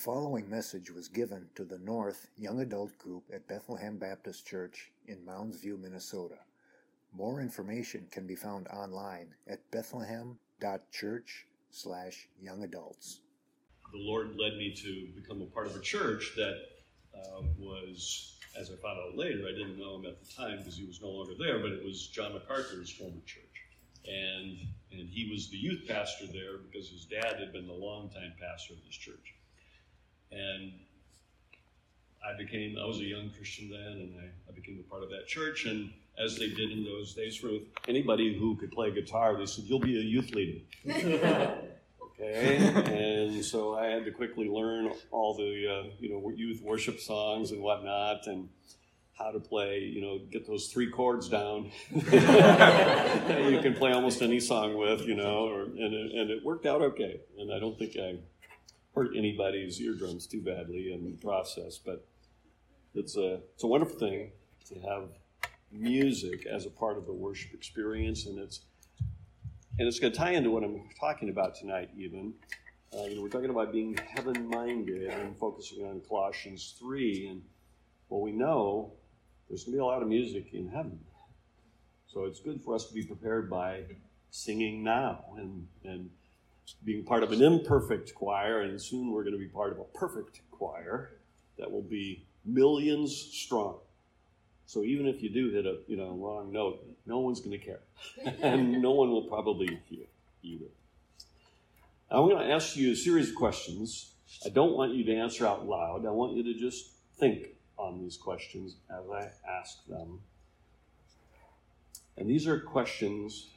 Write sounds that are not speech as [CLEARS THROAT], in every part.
following message was given to the North Young Adult Group at Bethlehem Baptist Church in Mounds View, Minnesota. More information can be found online at bethlehem.church slash young adults. The Lord led me to become a part of a church that uh, was, as I found out later, I didn't know him at the time because he was no longer there, but it was John MacArthur's former church. And, and he was the youth pastor there because his dad had been the longtime pastor of this church. And I became, I was a young Christian then, and I, I became a part of that church. And as they did in those days with anybody who could play guitar, they said, You'll be a youth leader. [LAUGHS] okay. And so I had to quickly learn all the, uh, you know, youth worship songs and whatnot. And how to play, you know, get those three chords down. [LAUGHS] you can play almost any song with, you know, or, and, it, and it worked out okay. And I don't think I hurt anybody's eardrums too badly in the process, but it's a, it's a wonderful thing to have music as a part of the worship experience, and it's and it's going to tie into what I'm talking about tonight. Even uh, you know, we're talking about being heaven-minded and focusing on Colossians three, and well, we know there's going to be a lot of music in heaven. So it's good for us to be prepared by singing now and, and being part of an imperfect choir, and soon we're going to be part of a perfect choir that will be millions strong. So even if you do hit a you know wrong note, no one's going to care, [LAUGHS] and no one will probably hear either. I'm going to ask you a series of questions. I don't want you to answer out loud. I want you to just think on these questions as I ask them. And these are questions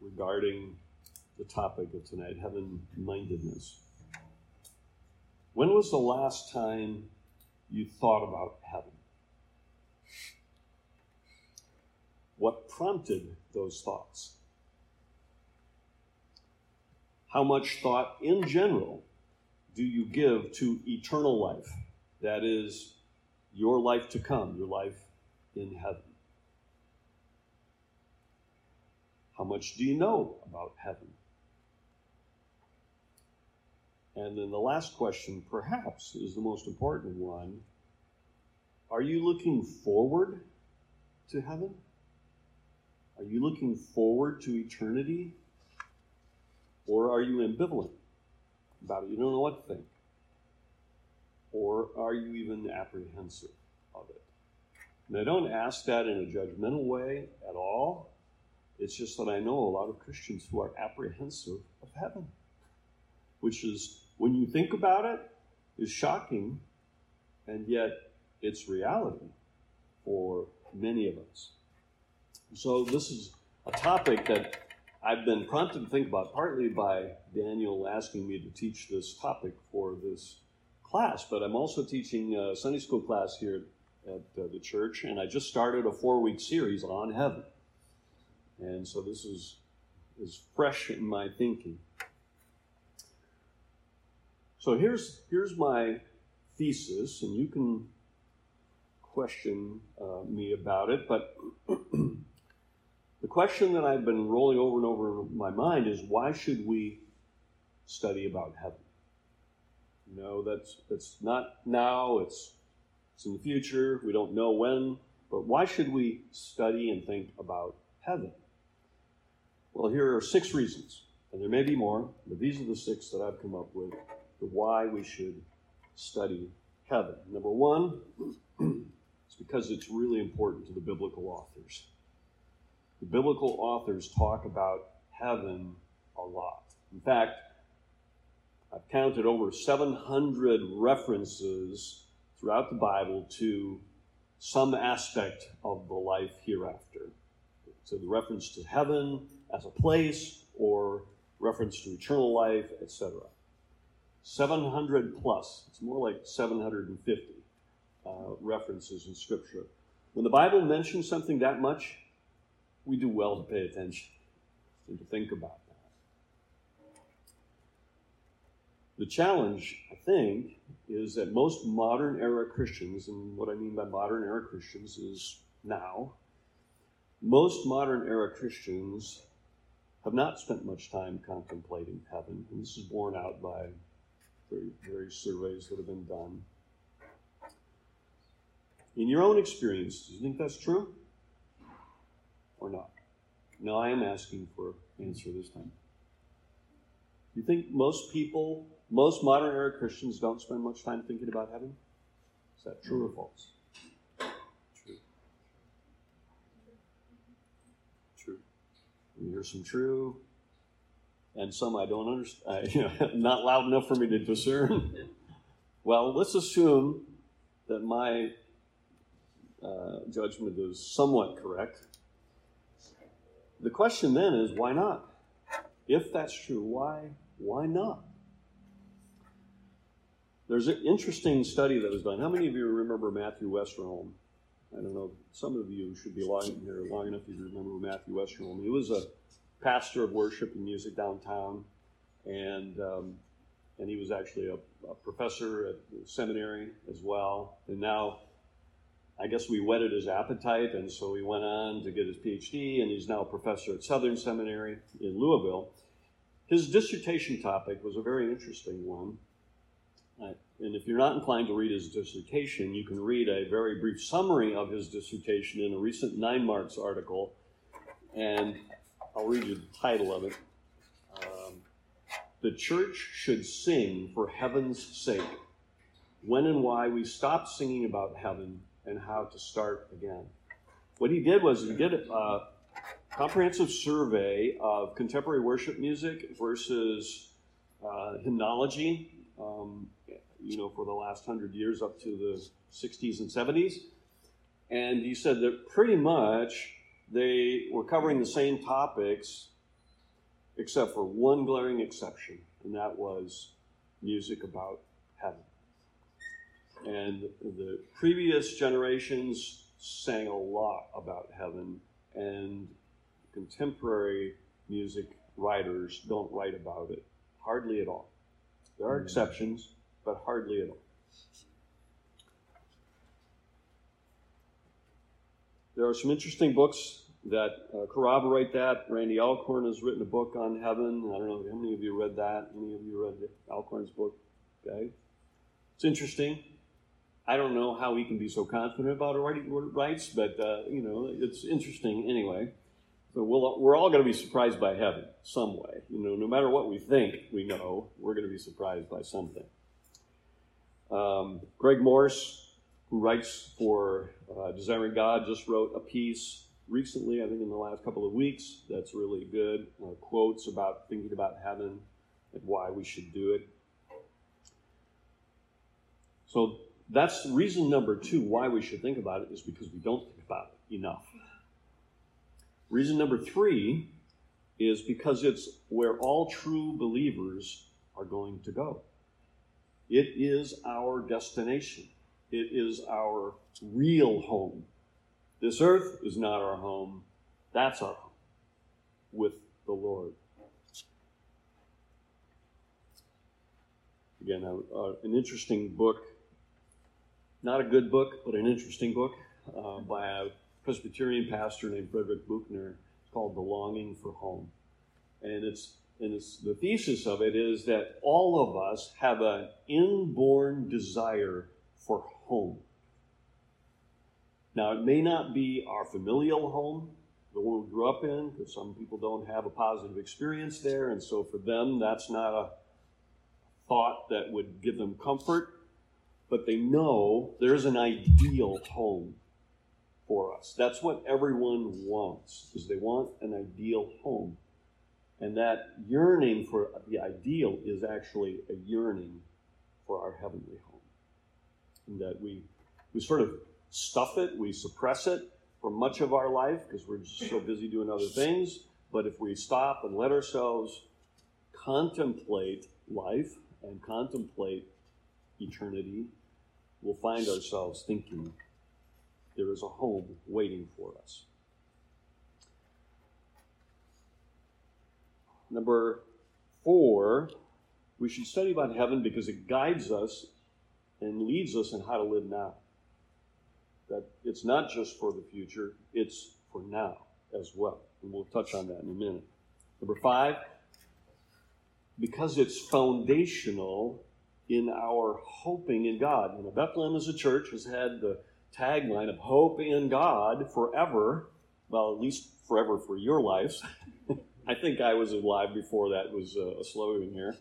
regarding the topic of tonight heaven mindedness. When was the last time you thought about heaven? What prompted those thoughts? How much thought in general do you give to eternal life? That is, your life to come, your life in heaven. How much do you know about heaven? And then the last question, perhaps, is the most important one. Are you looking forward to heaven? Are you looking forward to eternity? Or are you ambivalent about it? You don't know what to think. Or are you even apprehensive of it? And I don't ask that in a judgmental way at all. It's just that I know a lot of Christians who are apprehensive of heaven, which is, when you think about it, is shocking, and yet it's reality for many of us. So, this is a topic that I've been prompted to think about, partly by Daniel asking me to teach this topic for this class, but I'm also teaching a Sunday school class here at uh, the church, and I just started a four week series on heaven. And so this is, is fresh in my thinking. So here's, here's my thesis, and you can question uh, me about it, but [CLEARS THROAT] the question that I've been rolling over and over in my mind is why should we study about heaven? No, that's that's not now. It's it's in the future. We don't know when. But why should we study and think about heaven? Well, here are six reasons, and there may be more, but these are the six that I've come up with the why we should study heaven. Number one, [CLEARS THROAT] it's because it's really important to the biblical authors. The biblical authors talk about heaven a lot. In fact, I've counted over 700 references throughout the Bible to some aspect of the life hereafter. So the reference to heaven as a place or reference to eternal life, etc. 700 plus. It's more like 750 uh, references in Scripture. When the Bible mentions something that much, we do well to pay attention and to think about that. The challenge, I think, is that most modern era Christians, and what I mean by modern era Christians is now, most modern era Christians have not spent much time contemplating heaven. And this is borne out by various surveys that have been done. In your own experience, do you think that's true or not? No, I am asking for an answer this time. Do you think most people, most modern era Christians, don't spend much time thinking about heaven? Is that true or false? True. True. Here's some true, and some I don't understand, [LAUGHS] you know, [LAUGHS] not loud enough for me to discern. [LAUGHS] well, let's assume that my uh, judgment is somewhat correct. The question then is why not? If that's true, why why not? There's an interesting study that was done. How many of you remember Matthew Westerholm? I don't know. Some of you should be long here long enough to remember Matthew Westerholm. He was a pastor of worship and music downtown, and um, and he was actually a, a professor at seminary as well. And now, I guess we whetted his appetite, and so he went on to get his PhD, and he's now a professor at Southern Seminary in Louisville. His dissertation topic was a very interesting one. And if you're not inclined to read his dissertation, you can read a very brief summary of his dissertation in a recent Nine Marks article. And I'll read you the title of it. Um, the church should sing for heaven's sake. When and why we stopped singing about heaven and how to start again. What he did was he did a comprehensive survey of contemporary worship music versus uh, hymnology, um, you know, for the last hundred years up to the 60s and 70s. And he said that pretty much they were covering the same topics, except for one glaring exception, and that was music about heaven. And the previous generations sang a lot about heaven, and contemporary music writers don't write about it hardly at all. There are mm. exceptions, but hardly at all. There are some interesting books that uh, corroborate that. Randy Alcorn has written a book on heaven. I don't know how many of you read that. Any of you read Alcorn's book? Okay, it's interesting. I don't know how he can be so confident about writes, but uh, you know, it's interesting anyway. So we'll, we're all going to be surprised by heaven some way. You know, no matter what we think we know, we're going to be surprised by something. Um, Greg Morse, who writes for uh, Desiring God, just wrote a piece recently, I think in the last couple of weeks, that's really good. Uh, quotes about thinking about heaven and why we should do it. So that's reason number two why we should think about it is because we don't think about it enough. Reason number three is because it's where all true believers are going to go. It is our destination, it is our real home. This earth is not our home, that's our home with the Lord. Again, uh, an interesting book, not a good book, but an interesting book uh, by a Presbyterian pastor named Frederick Buechner. It's called The Longing for Home. And it's and it's, the thesis of it is that all of us have an inborn desire for home. Now, it may not be our familial home, the one we grew up in, because some people don't have a positive experience there, and so for them, that's not a thought that would give them comfort. But they know there's an ideal home for us. That's what everyone wants, is they want an ideal home. And that yearning for the ideal is actually a yearning for our heavenly home. And that we, we sort of stuff it, we suppress it for much of our life because we're just so busy doing other things. But if we stop and let ourselves contemplate life and contemplate eternity, we'll find ourselves thinking there is a home waiting for us. Number four, we should study about heaven because it guides us and leads us in how to live now. That it's not just for the future, it's for now as well. And we'll touch on that in a minute. Number five, because it's foundational, in our hoping in God. You know, Bethlehem as a church has had the tagline of hope in God forever. Well, at least forever for your lives. [LAUGHS] I think I was alive before that was uh, a, slogan here.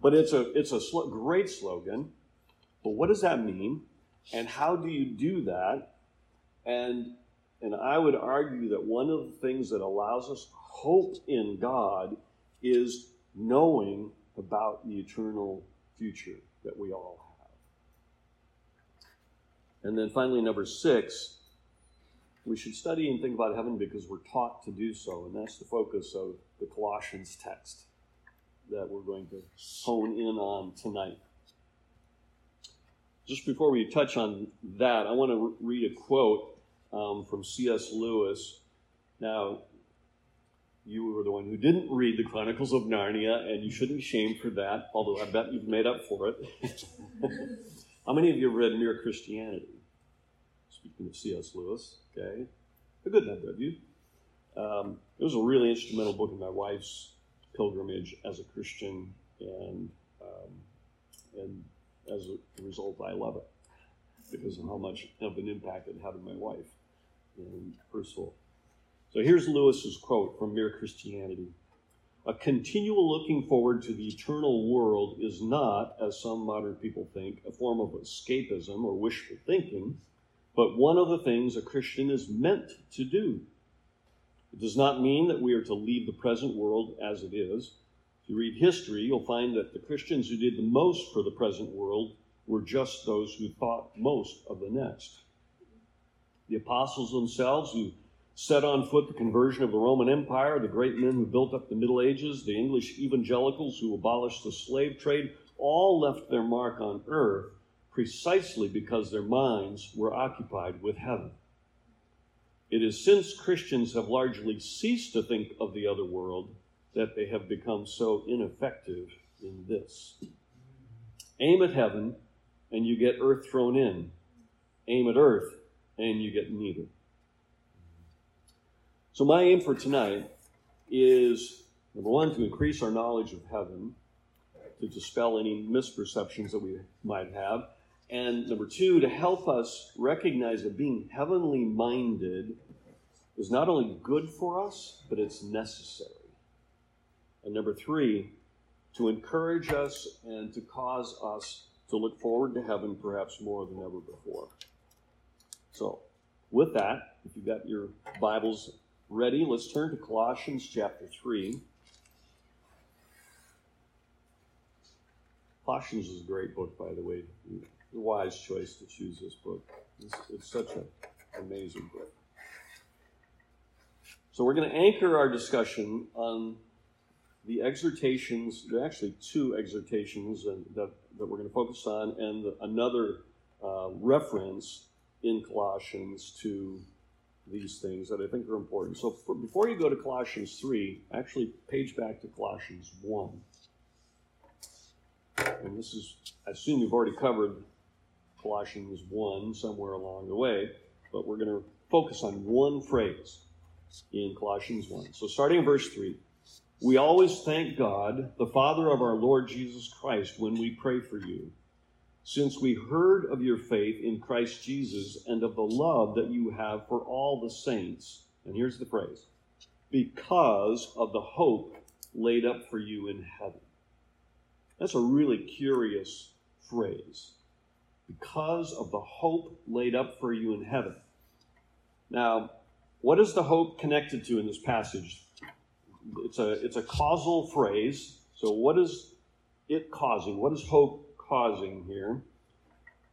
But it's a, it's a sl- great slogan. But what does that mean? And how do you do that? And, and I would argue that one of the things that allows us hope in God is knowing about the eternal future that we all have. And then finally, number six, we should study and think about heaven because we're taught to do so, and that's the focus of the Colossians text that we're going to hone in on tonight. Just before we touch on that, I want to read a quote um, from C.S. Lewis. Now, you were the one who didn't read the Chronicles of Narnia, and you shouldn't be shamed for that, although I bet you've made up for it. [LAUGHS] How many of you have read Mere Christianity? Speaking of C.S. Lewis, okay. A good number of you. Um, it was a really instrumental book in my wife's pilgrimage as a Christian, and um, and as a result, I love it because of how much of an impact it had on my wife and her soul. So here's Lewis's quote from Mere Christianity. A continual looking forward to the eternal world is not, as some modern people think, a form of escapism or wishful thinking, but one of the things a Christian is meant to do. It does not mean that we are to leave the present world as it is. You read history, you'll find that the Christians who did the most for the present world were just those who thought most of the next. The apostles themselves, who set on foot the conversion of the Roman Empire, the great men who built up the Middle Ages, the English evangelicals who abolished the slave trade, all left their mark on earth precisely because their minds were occupied with heaven. It is since Christians have largely ceased to think of the other world that they have become so ineffective in this. Aim at heaven, and you get earth thrown in. Aim at earth, and you get neither. So, my aim for tonight is number one, to increase our knowledge of heaven, to dispel any misperceptions that we might have, and number two, to help us recognize that being heavenly minded is not only good for us, but it's necessary. And number three, to encourage us and to cause us to look forward to heaven perhaps more than ever before. So, with that, if you've got your Bibles ready, let's turn to Colossians chapter 3. Colossians is a great book, by the way. The wise choice to choose this book. It's, it's such an amazing book. So we're going to anchor our discussion on the exhortations. There are actually two exhortations that, that we're going to focus on, and another uh, reference in Colossians to these things that I think are important. So for, before you go to Colossians 3, actually page back to Colossians 1. And this is, I assume you've already covered Colossians 1 somewhere along the way, but we're going to focus on one phrase in Colossians 1. So starting in verse 3, we always thank God, the Father of our Lord Jesus Christ, when we pray for you since we heard of your faith in Christ Jesus and of the love that you have for all the saints. And here's the phrase because of the hope laid up for you in heaven. That's a really curious phrase. Because of the hope laid up for you in heaven. Now, what is the hope connected to in this passage? It's a, it's a causal phrase. So, what is it causing? What is hope causing here.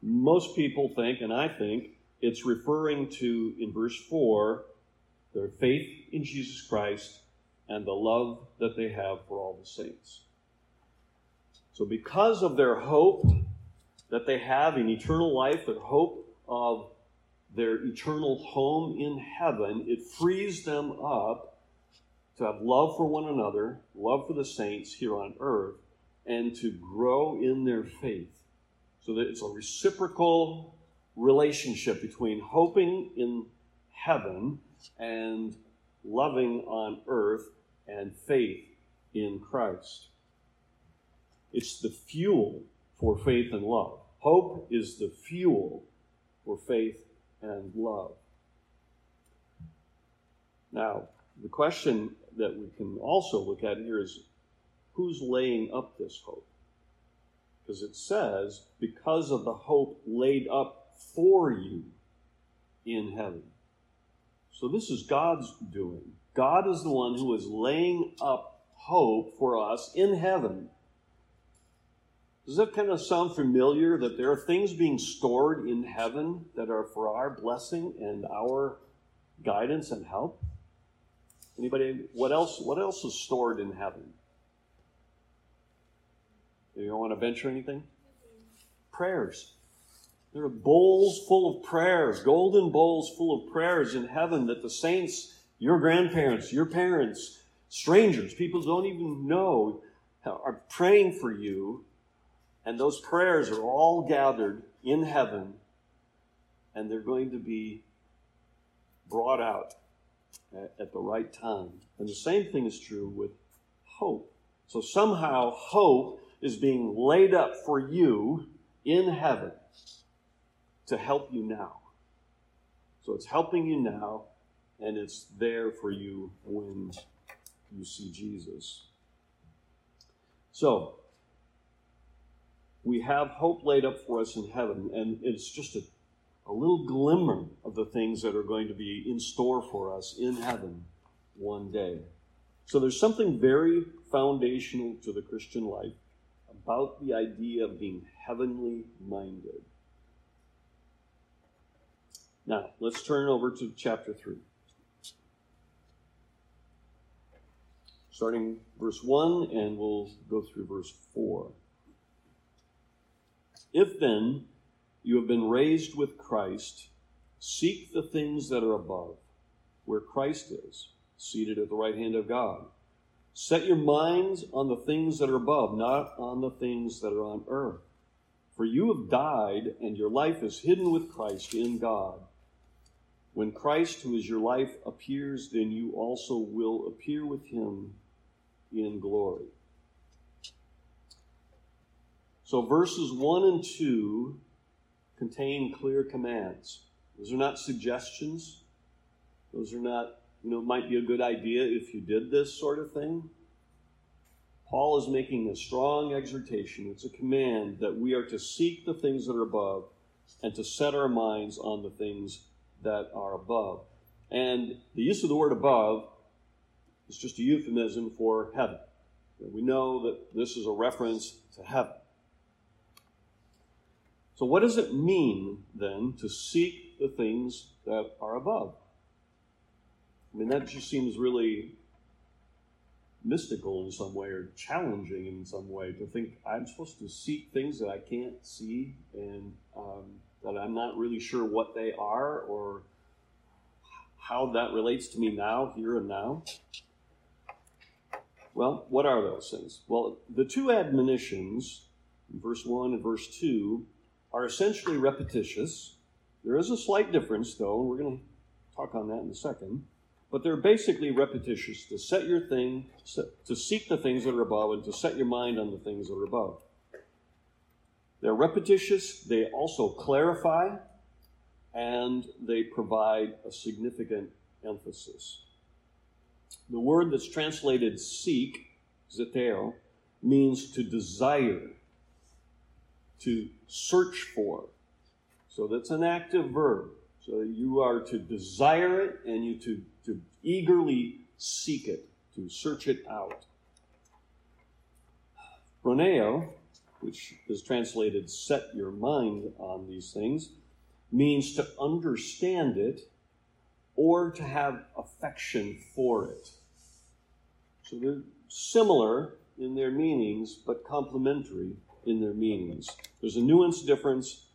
Most people think, and I think, it's referring to, in verse 4, their faith in Jesus Christ and the love that they have for all the saints. So, because of their hope that they have in eternal life, their hope of their eternal home in heaven, it frees them up to have love for one another, love for the saints here on earth, and to grow in their faith. So that it's a reciprocal relationship between hoping in heaven and loving on earth and faith in Christ. It's the fuel for faith and love. Hope is the fuel for faith and love. Now, the question that we can also look at here is who's laying up this hope? Because it says, because of the hope laid up for you in heaven. So this is God's doing. God is the one who is laying up hope for us in heaven. Does that kind of sound familiar that there are things being stored in heaven that are for our blessing and our guidance and help? Anybody what else what else is stored in heaven? You want to venture anything? Prayers. There are bowls full of prayers, golden bowls full of prayers in heaven that the saints, your grandparents, your parents, strangers, people don't even know, are praying for you. And those prayers are all gathered in heaven, and they're going to be brought out at the right time. And the same thing is true with hope. So somehow, hope is being laid up for you in heaven to help you now. So it's helping you now, and it's there for you when you see Jesus. So, we have hope laid up for us in heaven, and it's just a, a little glimmer of the things that are going to be in store for us in heaven one day. So, there's something very foundational to the Christian life about the idea of being heavenly minded. Now, let's turn over to chapter 3. Starting verse 1, and we'll go through verse 4. If then you have been raised with Christ, seek the things that are above, where Christ is, seated at the right hand of God. Set your minds on the things that are above, not on the things that are on earth. For you have died, and your life is hidden with Christ in God. When Christ, who is your life, appears, then you also will appear with him in glory. So verses 1 and 2 contain clear commands. Those are not suggestions. Those are not, you know, might be a good idea if you did this sort of thing. Paul is making a strong exhortation. It's a command that we are to seek the things that are above and to set our minds on the things that are above. And the use of the word above is just a euphemism for heaven. We know that this is a reference to heaven. So, what does it mean then to seek the things that are above? I mean, that just seems really mystical in some way or challenging in some way to think I'm supposed to seek things that I can't see and um, that I'm not really sure what they are or how that relates to me now, here and now. Well, what are those things? Well, the two admonitions, verse 1 and verse 2, are essentially repetitious. There is a slight difference, though, and we're going to talk on that in a second. But they're basically repetitious to set your thing, to seek the things that are above, and to set your mind on the things that are above. They're repetitious, they also clarify, and they provide a significant emphasis. The word that's translated seek, zeteo, means to desire, to search for. So that's an active verb. So you are to desire it and you to, to eagerly seek it, to search it out. Phroneo, which is translated set your mind on these things, means to understand it or to have affection for it. So they're similar in their meanings, but complementary in their meanings. There's a nuance difference,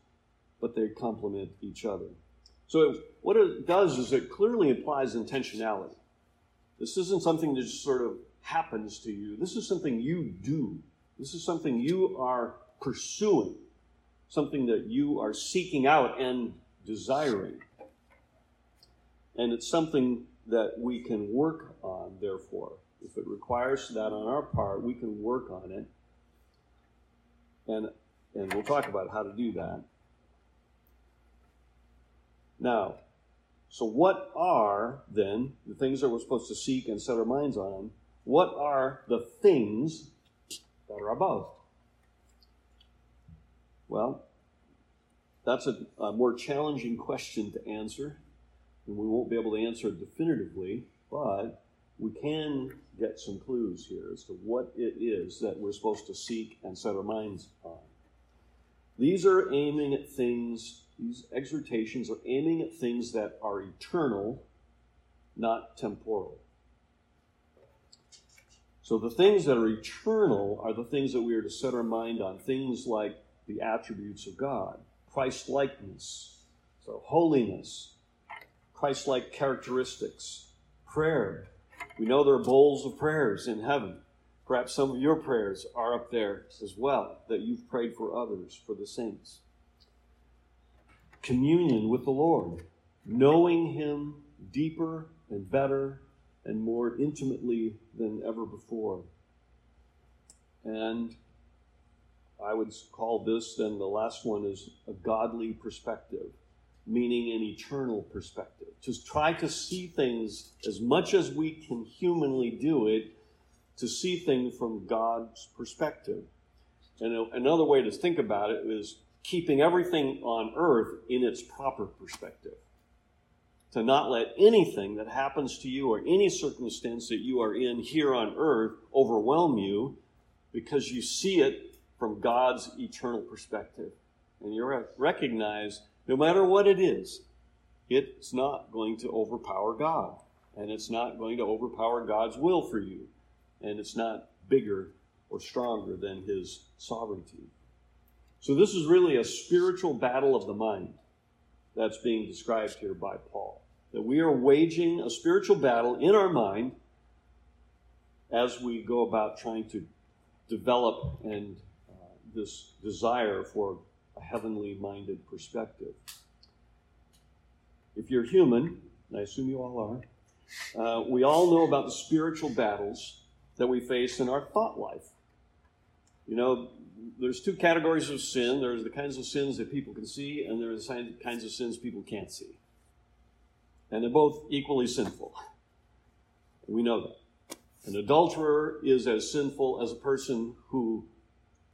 but they complement each other. So what it does is it clearly implies intentionality. This isn't something that just sort of happens to you. This is something you do. This is something you are pursuing, something that you are seeking out and desiring. And it's something that we can work on, therefore. If it requires that on our part, we can work on it. And And we'll talk about how to do that. Now, so what are then the things that we're supposed to seek and set our minds on? What are the things that are above? Well, that's a, a more challenging question to answer, and we won't be able to answer it definitively, but we can get some clues here as to what it is that we're supposed to seek and set our minds on. These are aiming at things, these exhortations are aiming at things that are eternal, not temporal. So the things that are eternal are the things that we are to set our mind on, things like the attributes of God, Christ likeness, so holiness, Christ like characteristics, prayer, we know there are bowls of prayers in heaven. Perhaps some of your prayers are up there as well that you've prayed for others, for the saints. Communion with the Lord, knowing Him deeper and better and more intimately than ever before. And I would call this, then the last one is a godly perspective meaning an eternal perspective. To try to see things as much as we can humanly do it, to see things from God's perspective. And another way to think about it is keeping everything on earth in its proper perspective. To not let anything that happens to you or any circumstance that you are in here on earth overwhelm you because you see it from God's eternal perspective. And you recognize no matter what it is, it's not going to overpower God. And it's not going to overpower God's will for you. And it's not bigger or stronger than His sovereignty. So, this is really a spiritual battle of the mind that's being described here by Paul. That we are waging a spiritual battle in our mind as we go about trying to develop and uh, this desire for a heavenly minded perspective. If you're human, and I assume you all are, uh, we all know about the spiritual battles that we face in our thought life. You know, there's two categories of sin. There's the kinds of sins that people can see, and there's the kinds of sins people can't see. And they're both equally sinful. We know that. An adulterer is as sinful as a person who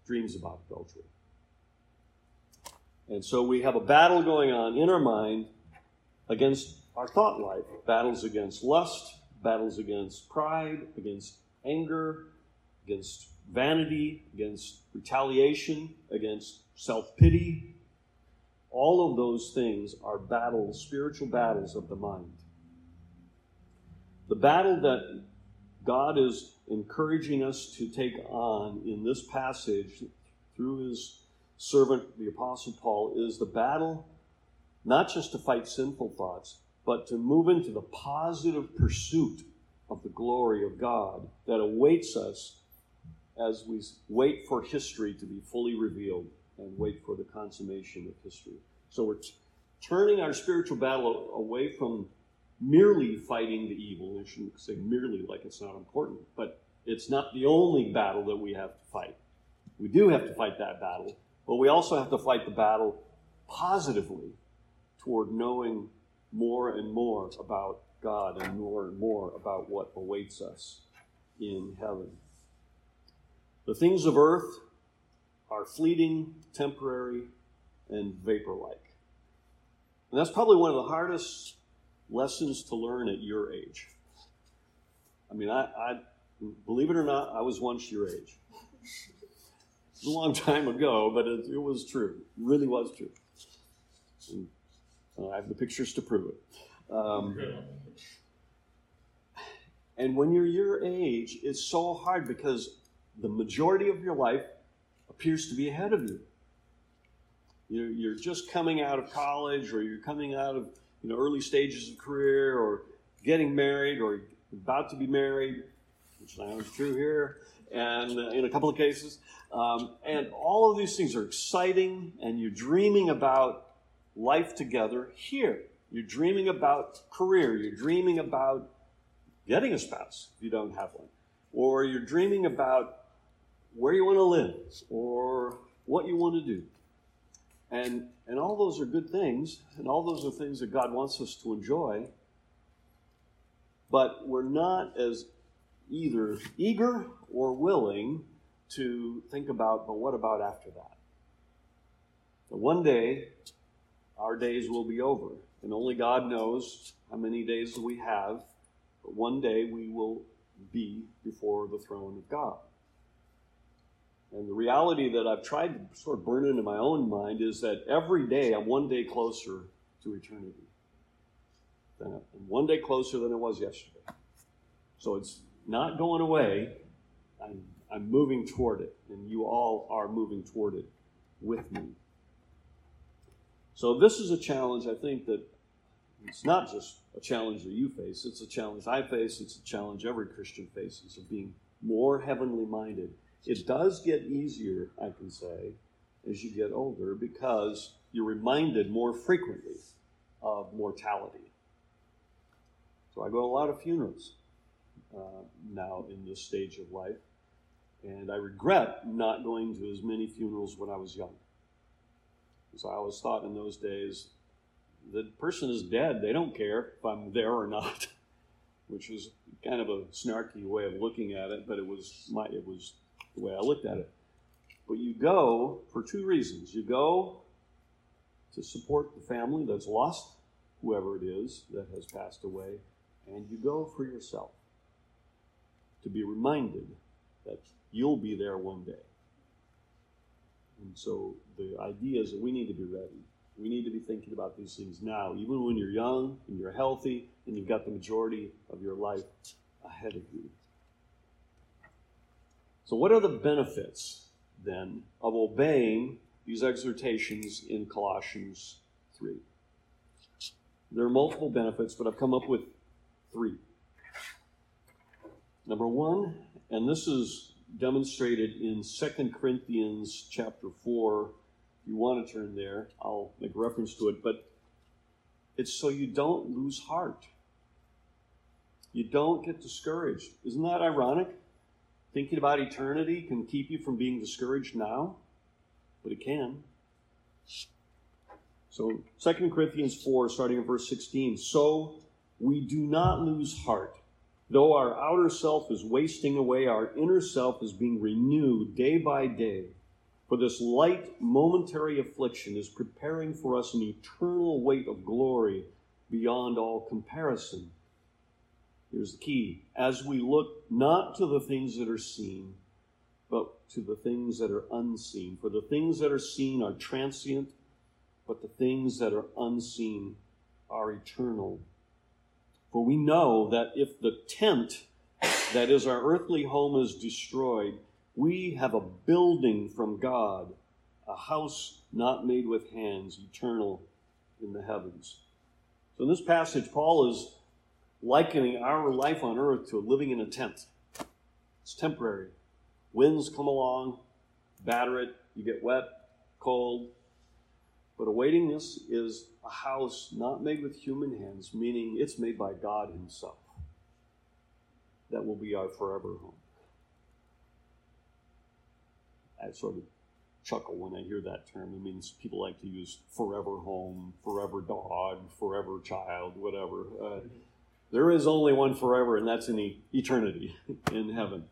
dreams about adultery. And so we have a battle going on in our mind against our thought life battles against lust, battles against pride, against anger, against vanity, against retaliation, against self pity. All of those things are battles, spiritual battles of the mind. The battle that God is encouraging us to take on in this passage through his servant, the Apostle Paul, is the battle not just to fight sinful thoughts, but to move into the positive pursuit of the glory of God that awaits us as we wait for history to be fully revealed and wait for the consummation of history. So we're t- turning our spiritual battle away from merely fighting the evil. I shouldn't say merely like it's not important, but it's not the only battle that we have to fight. We do have to fight that battle, but we also have to fight the battle positively toward knowing more and more about God and more and more about what awaits us in heaven. The things of earth are fleeting, temporary, and vapor like. And that's probably one of the hardest lessons to learn at your age. I mean, I, I believe it or not, I was once your age a long time ago, but it, it was true. It really was true. And, uh, I have the pictures to prove it. Um, and when you're your age, it's so hard because the majority of your life appears to be ahead of you. You're, you're just coming out of college, or you're coming out of you know early stages of career, or getting married, or about to be married, which is true here, and uh, in a couple of cases. Um, and all of these things are exciting, and you're dreaming about life together here. You're dreaming about career. You're dreaming about getting a spouse if you don't have one. Or you're dreaming about where you want to live, or what you want to do. And, and all those are good things, and all those are things that God wants us to enjoy. But we're not as either eager or willing to think about, but what about after that? one day, our days will be over, and only God knows how many days we have, but one day we will be before the throne of God. And the reality that I've tried to sort of burn into my own mind is that every day I'm one day closer to eternity. I'm one day closer than it was yesterday. So it's not going away. I'm, I'm moving toward it, and you all are moving toward it with me. So this is a challenge I think that it's not just a challenge that you face, it's a challenge I face, it's a challenge every Christian faces of being more heavenly minded it does get easier, I can say, as you get older because you're reminded more frequently of mortality. So I go to a lot of funerals uh, now in this stage of life, and I regret not going to as many funerals when I was young. Because I always thought in those days, the person is dead. They don't care if I'm there or not, [LAUGHS] which was kind of a snarky way of looking at it, but it was my it was the way I looked at it. But you go for two reasons. You go to support the family that's lost whoever it is that has passed away, and you go for yourself to be reminded that you'll be there one day. And so the idea is that we need to be ready. We need to be thinking about these things now, even when you're young and you're healthy and you've got the majority of your life ahead of you. So, what are the benefits then of obeying these exhortations in Colossians 3? There are multiple benefits, but I've come up with three. Number one, and this is demonstrated in 2 Corinthians chapter 4. If you want to turn there, I'll make reference to it, but it's so you don't lose heart. You don't get discouraged. Isn't that ironic? Thinking about eternity can keep you from being discouraged now, but it can. So 2 Corinthians 4, starting in verse 16. So we do not lose heart. Though our outer self is wasting away, our inner self is being renewed day by day. For this light, momentary affliction is preparing for us an eternal weight of glory beyond all comparison Here's the key. As we look not to the things that are seen, but to the things that are unseen. For the things that are seen are transient, but the things that are unseen are eternal. For we know that if the tent that is our earthly home is destroyed, we have a building from God, a house not made with hands, eternal in the heavens. So in this passage, Paul is likening our life on earth to living in a tent. It's temporary. Winds come along, batter it, you get wet, cold. But awaiting this is a house not made with human hands, meaning it's made by God Himself. That will be our forever home. I sort of chuckle when I hear that term. It means people like to use forever home, forever dog, forever child, whatever. Uh, there is only one forever, and that's in eternity [LAUGHS] in heaven.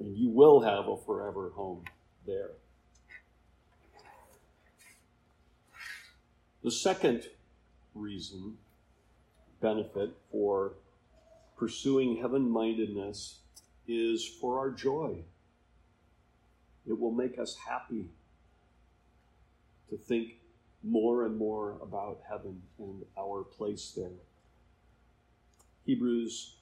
And you will have a forever home there. The second reason, benefit for pursuing heaven mindedness is for our joy. It will make us happy to think more and more about heaven and our place there. Hebrews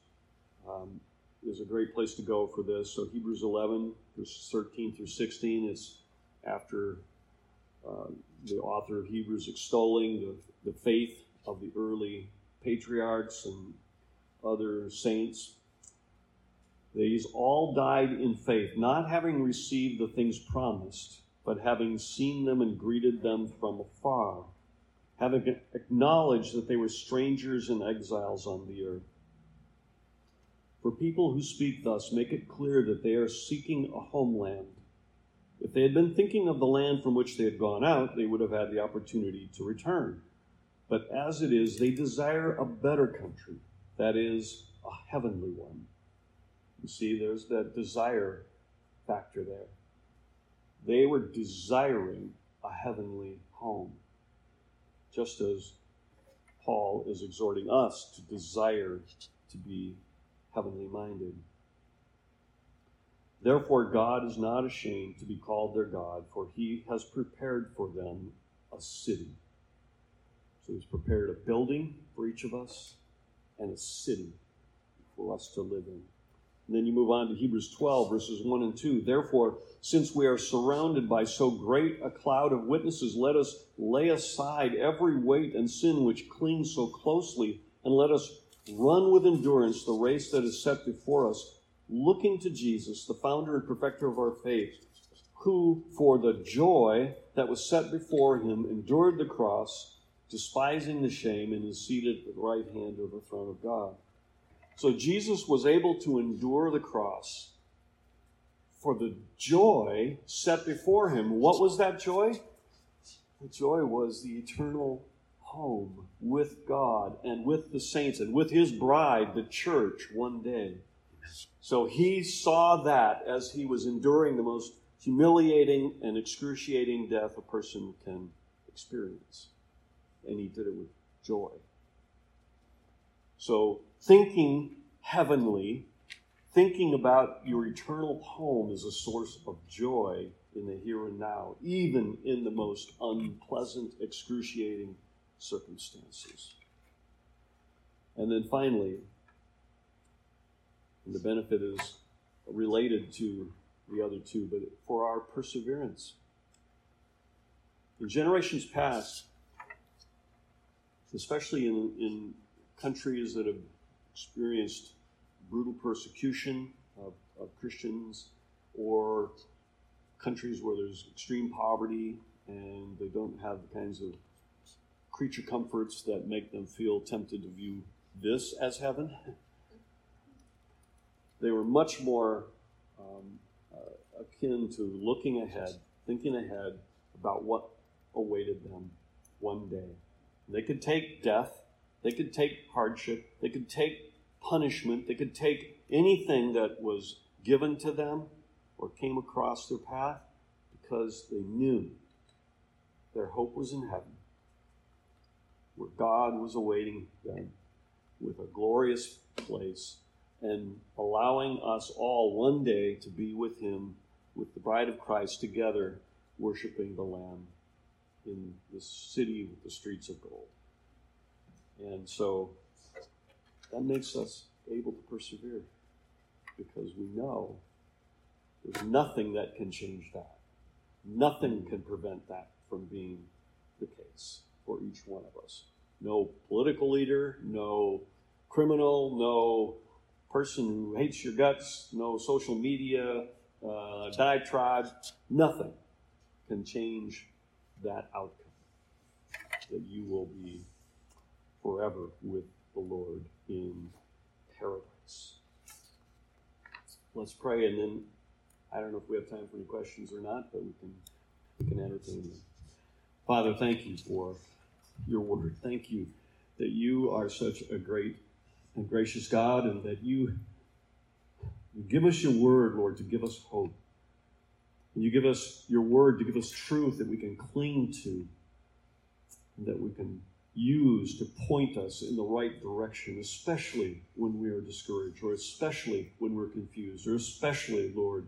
um, is a great place to go for this. So, Hebrews 11, verses 13 through 16, is after uh, the author of Hebrews extolling the, the faith of the early patriarchs and other saints. These all died in faith, not having received the things promised, but having seen them and greeted them from afar, having acknowledged that they were strangers and exiles on the earth. For people who speak thus make it clear that they are seeking a homeland. If they had been thinking of the land from which they had gone out, they would have had the opportunity to return. But as it is, they desire a better country, that is, a heavenly one. You see, there's that desire factor there. They were desiring a heavenly home, just as Paul is exhorting us to desire to be heavenly minded. Therefore, God is not ashamed to be called their God, for he has prepared for them a city. So he's prepared a building for each of us and a city for us to live in. And then you move on to Hebrews 12, verses 1 and 2. Therefore, since we are surrounded by so great a cloud of witnesses, let us lay aside every weight and sin which clings so closely, and let us run with endurance the race that is set before us, looking to Jesus, the founder and perfecter of our faith, who, for the joy that was set before him, endured the cross, despising the shame, and is seated at the right hand of the throne of God. So Jesus was able to endure the cross for the joy set before him. What was that joy? The joy was the eternal home with God and with the saints and with his bride, the church, one day. So he saw that as he was enduring the most humiliating and excruciating death a person can experience. And he did it with joy. So thinking heavenly, thinking about your eternal home is a source of joy in the here and now, even in the most unpleasant, excruciating circumstances. And then finally, and the benefit is related to the other two, but for our perseverance. In generations past, especially in, in countries that have experienced brutal persecution of, of Christians or countries where there's extreme poverty and they don't have the kinds of creature comforts that make them feel tempted to view this as heaven. They were much more um, uh, akin to looking ahead, thinking ahead about what awaited them one day. They could take death, they could take hardship, they could take punishment, they could take anything that was given to them or came across their path because they knew their hope was in heaven, where God was awaiting them with a glorious place and allowing us all one day to be with Him, with the bride of Christ together, worshiping the Lamb in the city with the streets of gold. And so that makes us able to persevere because we know there's nothing that can change that. Nothing can prevent that from being the case for each one of us. No political leader, no criminal, no person who hates your guts, no social media, uh, diatribe, nothing can change that outcome. That you will be forever with the Lord in paradise. Let's pray, and then I don't know if we have time for any questions or not, but we can we can entertain them. Father, thank you for your word. Thank you that you are such a great and gracious God, and that you, you give us your word, Lord, to give us hope. And you give us your word to give us truth that we can cling to, and that we can use to point us in the right direction, especially when we are discouraged, or especially when we're confused, or especially, Lord,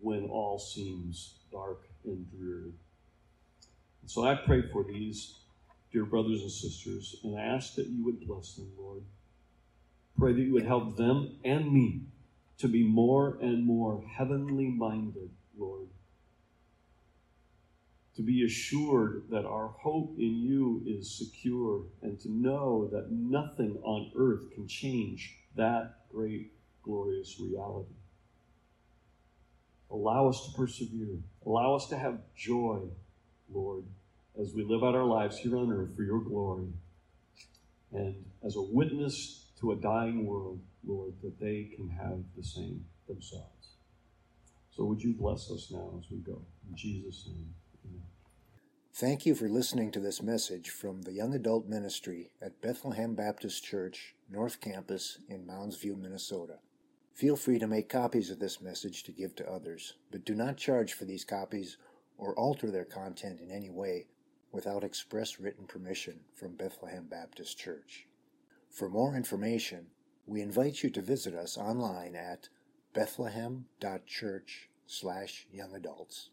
when all seems dark and dreary. And so I pray for these dear brothers and sisters, and I ask that you would bless them, Lord. Pray that you would help them and me to be more and more heavenly minded, Lord. To be assured that our hope in you is secure and to know that nothing on earth can change that great, glorious reality. Allow us to persevere. Allow us to have joy, Lord, as we live out our lives here on earth for your glory. And as a witness to a dying world, Lord, that they can have the same themselves. So would you bless us now as we go? In Jesus' name. Amen. Thank you for listening to this message from the Young Adult Ministry at Bethlehem Baptist Church, North Campus in Mounds View, Minnesota. Feel free to make copies of this message to give to others, but do not charge for these copies or alter their content in any way without express written permission from Bethlehem Baptist Church. For more information, we invite you to visit us online at bethlehem.church slash young adults.